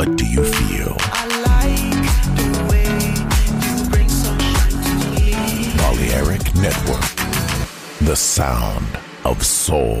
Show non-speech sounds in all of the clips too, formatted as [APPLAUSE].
What do you feel? Balearic Network, the sound of soul.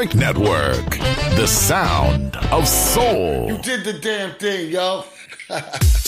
Network, the sound of soul. You did the damn thing, yo. [LAUGHS]